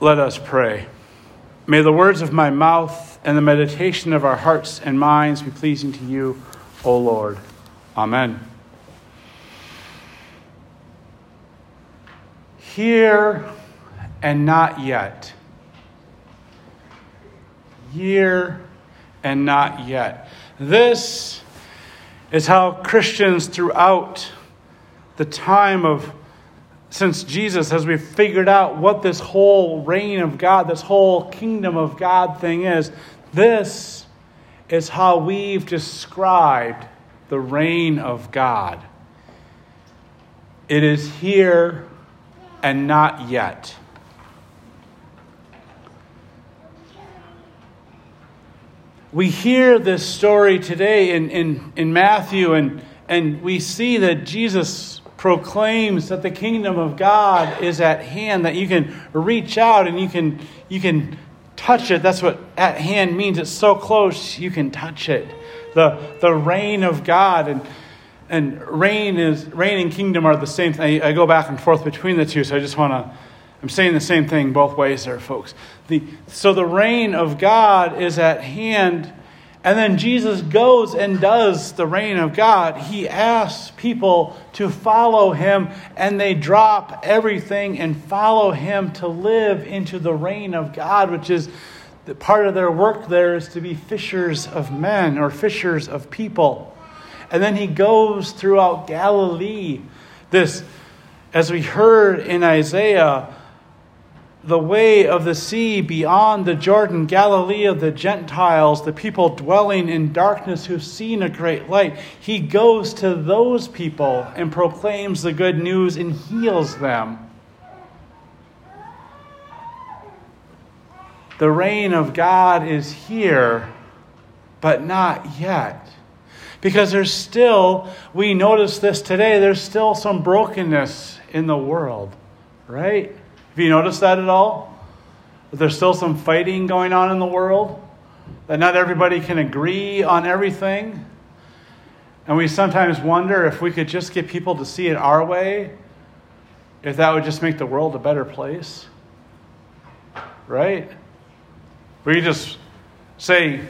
Let us pray. May the words of my mouth and the meditation of our hearts and minds be pleasing to you, O Lord. Amen. Here and not yet. Here and not yet. This is how Christians throughout the time of since Jesus, as we've figured out what this whole reign of God, this whole kingdom of God thing is, this is how we've described the reign of God. It is here and not yet. We hear this story today in, in, in Matthew, and, and we see that Jesus proclaims that the kingdom of God is at hand, that you can reach out and you can, you can touch it. That's what at hand means. It's so close you can touch it. The, the reign of God and, and reign is reign and kingdom are the same thing. I, I go back and forth between the two, so I just want to. I'm saying the same thing both ways there, folks. The, so the reign of God is at hand and then Jesus goes and does the reign of God. He asks people to follow him, and they drop everything and follow him to live into the reign of God, which is the part of their work there is to be fishers of men or fishers of people. And then he goes throughout Galilee. This, as we heard in Isaiah, the way of the sea beyond the Jordan, Galilee of the Gentiles, the people dwelling in darkness who've seen a great light. He goes to those people and proclaims the good news and heals them. The reign of God is here, but not yet. Because there's still, we notice this today, there's still some brokenness in the world, right? Have you noticed that at all? That there's still some fighting going on in the world? That not everybody can agree on everything? And we sometimes wonder if we could just get people to see it our way, if that would just make the world a better place. Right? We just say,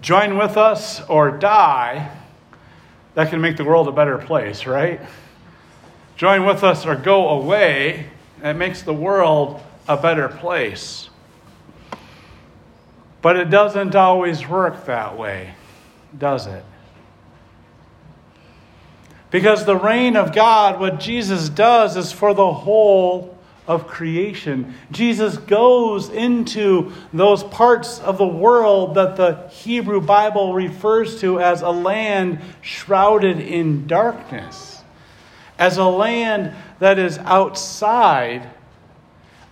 join with us or die. That can make the world a better place, right? Join with us or go away it makes the world a better place. But it doesn't always work that way, does it? Because the reign of God, what Jesus does is for the whole of creation. Jesus goes into those parts of the world that the Hebrew Bible refers to as a land shrouded in darkness, as a land that is outside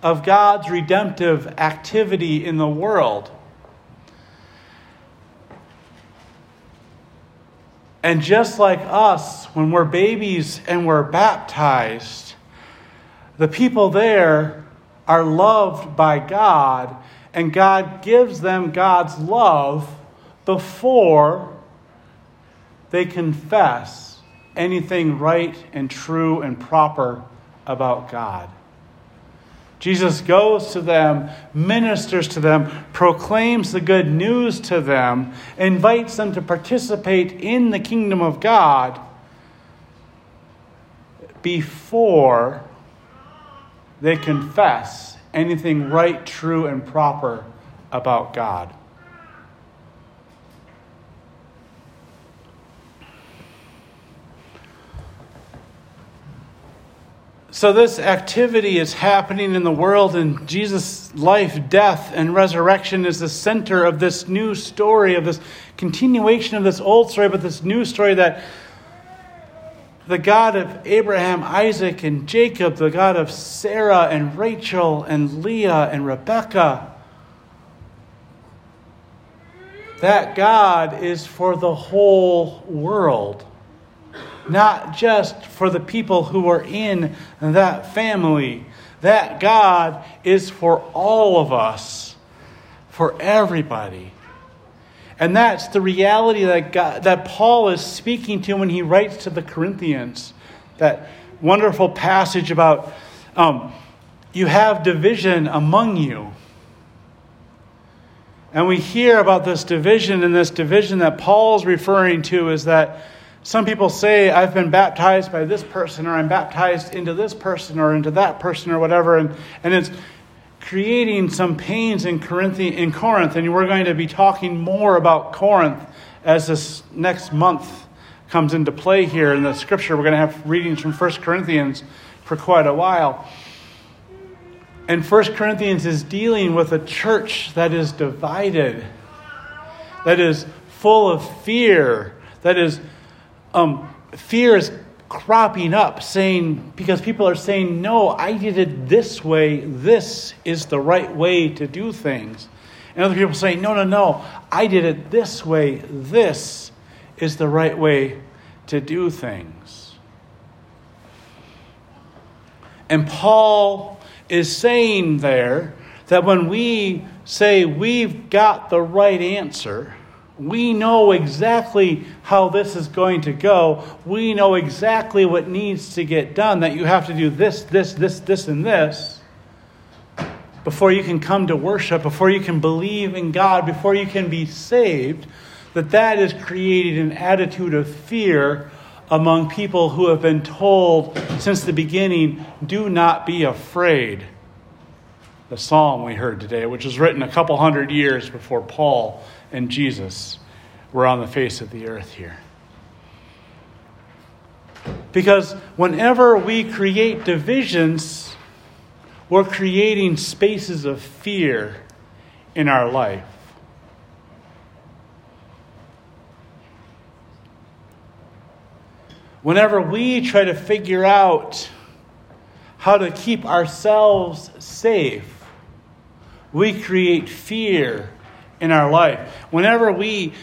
of God's redemptive activity in the world. And just like us, when we're babies and we're baptized, the people there are loved by God, and God gives them God's love before they confess anything right and true and proper about God. Jesus goes to them, ministers to them, proclaims the good news to them, invites them to participate in the kingdom of God before they confess anything right, true, and proper about God. So, this activity is happening in the world, and Jesus' life, death, and resurrection is the center of this new story, of this continuation of this old story, but this new story that the God of Abraham, Isaac, and Jacob, the God of Sarah, and Rachel, and Leah, and Rebekah, that God is for the whole world not just for the people who are in that family. That God is for all of us, for everybody. And that's the reality that, God, that Paul is speaking to when he writes to the Corinthians. That wonderful passage about um, you have division among you. And we hear about this division, and this division that Paul's referring to is that some people say, I've been baptized by this person, or I'm baptized into this person, or into that person, or whatever. And, and it's creating some pains in, in Corinth. And we're going to be talking more about Corinth as this next month comes into play here in the scripture. We're going to have readings from 1 Corinthians for quite a while. And 1 Corinthians is dealing with a church that is divided, that is full of fear, that is, um, fear is cropping up, saying, because people are saying, no, I did it this way, this is the right way to do things. And other people saying, no, no, no, I did it this way, this is the right way to do things. And Paul is saying there that when we say we've got the right answer, we know exactly how this is going to go. We know exactly what needs to get done, that you have to do this, this, this, this, and this before you can come to worship, before you can believe in God, before you can be saved, that that has created an attitude of fear among people who have been told since the beginning, do not be afraid. The psalm we heard today, which was written a couple hundred years before Paul and Jesus were on the face of the earth here. Because whenever we create divisions, we're creating spaces of fear in our life. whenever we try to figure out how to keep ourselves safe, we create fear in our life. Whenever we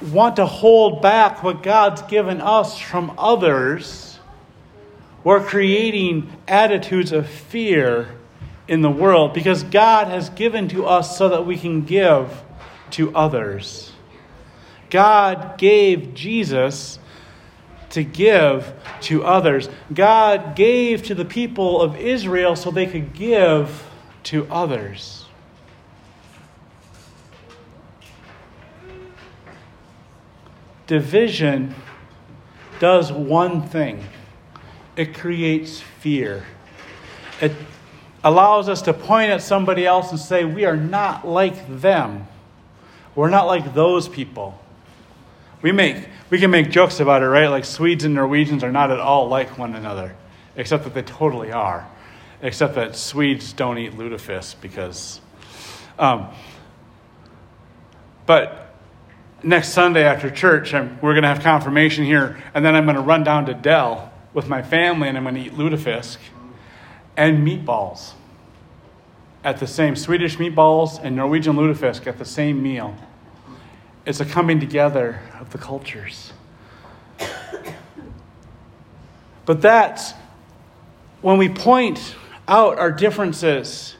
want to hold back what God's given us from others, we're creating attitudes of fear in the world because God has given to us so that we can give to others. God gave Jesus to give to others. God gave to the people of Israel so they could give to others. Division does one thing it creates fear. It allows us to point at somebody else and say, We are not like them. We're not like those people. We make we can make jokes about it, right? Like Swedes and Norwegians are not at all like one another, except that they totally are. Except that Swedes don't eat lutefisk because. Um, but next Sunday after church, I'm, we're going to have confirmation here, and then I'm going to run down to Dell with my family, and I'm going to eat lutefisk and meatballs at the same Swedish meatballs and Norwegian lutefisk at the same meal. It's a coming together of the cultures. But that's when we point out our differences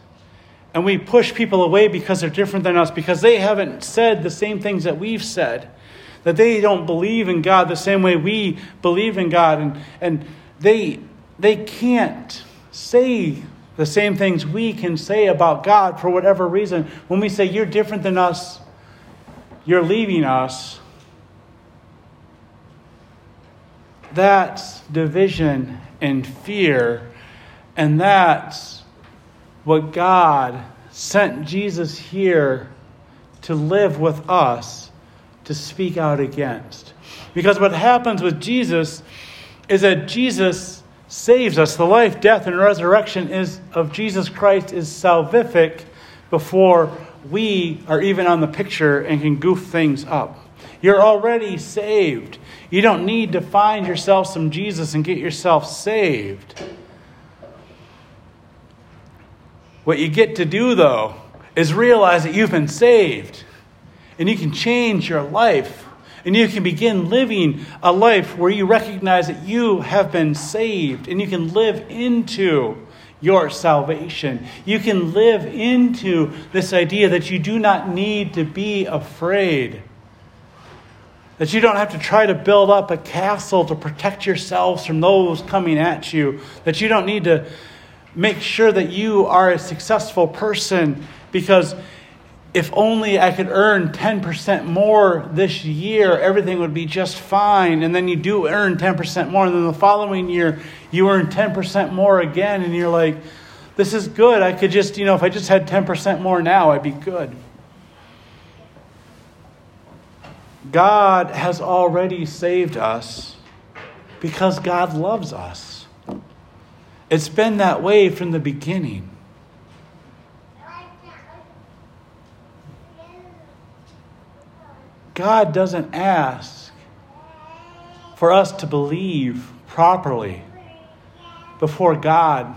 and we push people away because they're different than us, because they haven't said the same things that we've said, that they don't believe in God the same way we believe in God, and, and they, they can't say the same things we can say about God for whatever reason. When we say, You're different than us, you're leaving us, that's division and fear, and that's what God sent Jesus here to live with us to speak out against. Because what happens with Jesus is that Jesus saves us. The life, death, and resurrection is of Jesus Christ is salvific before we are even on the picture and can goof things up. You're already saved. You don't need to find yourself some Jesus and get yourself saved. What you get to do, though, is realize that you've been saved and you can change your life and you can begin living a life where you recognize that you have been saved and you can live into your salvation. You can live into this idea that you do not need to be afraid. That you don't have to try to build up a castle to protect yourselves from those coming at you. That you don't need to make sure that you are a successful person because if only I could earn 10% more this year, everything would be just fine. And then you do earn 10% more. And then the following year, you earn 10% more again. And you're like, this is good. I could just, you know, if I just had 10% more now, I'd be good. God has already saved us because God loves us. It's been that way from the beginning. God doesn't ask for us to believe properly before God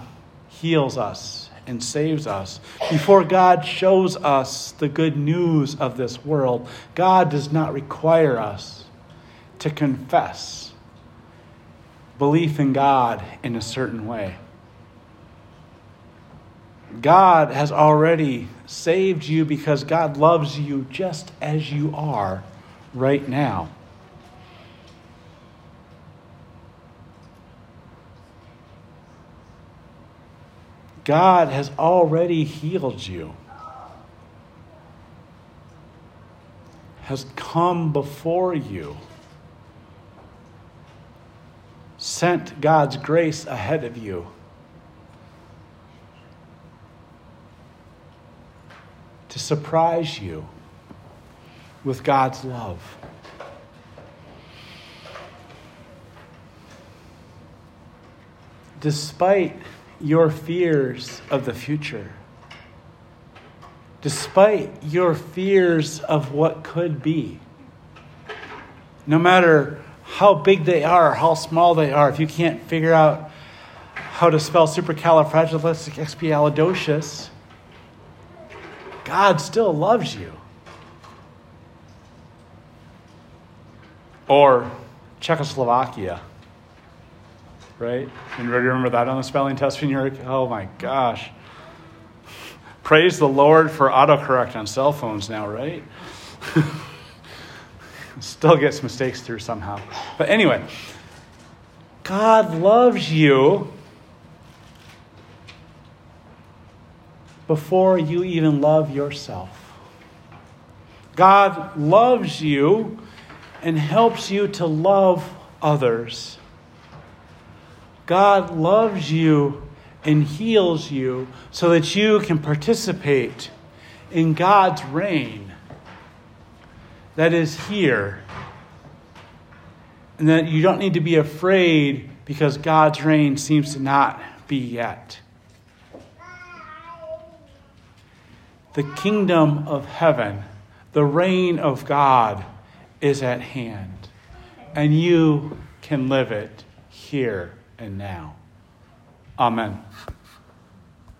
heals us and saves us, before God shows us the good news of this world. God does not require us to confess belief in God in a certain way. God has already saved you because God loves you just as you are right now. God has already healed you, has come before you, sent God's grace ahead of you. Surprise you with God's love. Despite your fears of the future, despite your fears of what could be, no matter how big they are, how small they are, if you can't figure out how to spell supercalifragilisticexpialidocious, God still loves you. Or Czechoslovakia, right? Anybody remember that on the spelling test when you were, oh my gosh. Praise the Lord for autocorrect on cell phones now, right? Still gets mistakes through somehow. But anyway, God loves you before you even love yourself. God loves you and helps you to love others. God loves you and heals you so that you can participate in God's reign that is here. And that you don't need to be afraid because God's reign seems to not be yet. The kingdom of heaven, the reign of God is at hand, and you can live it here and now. Amen.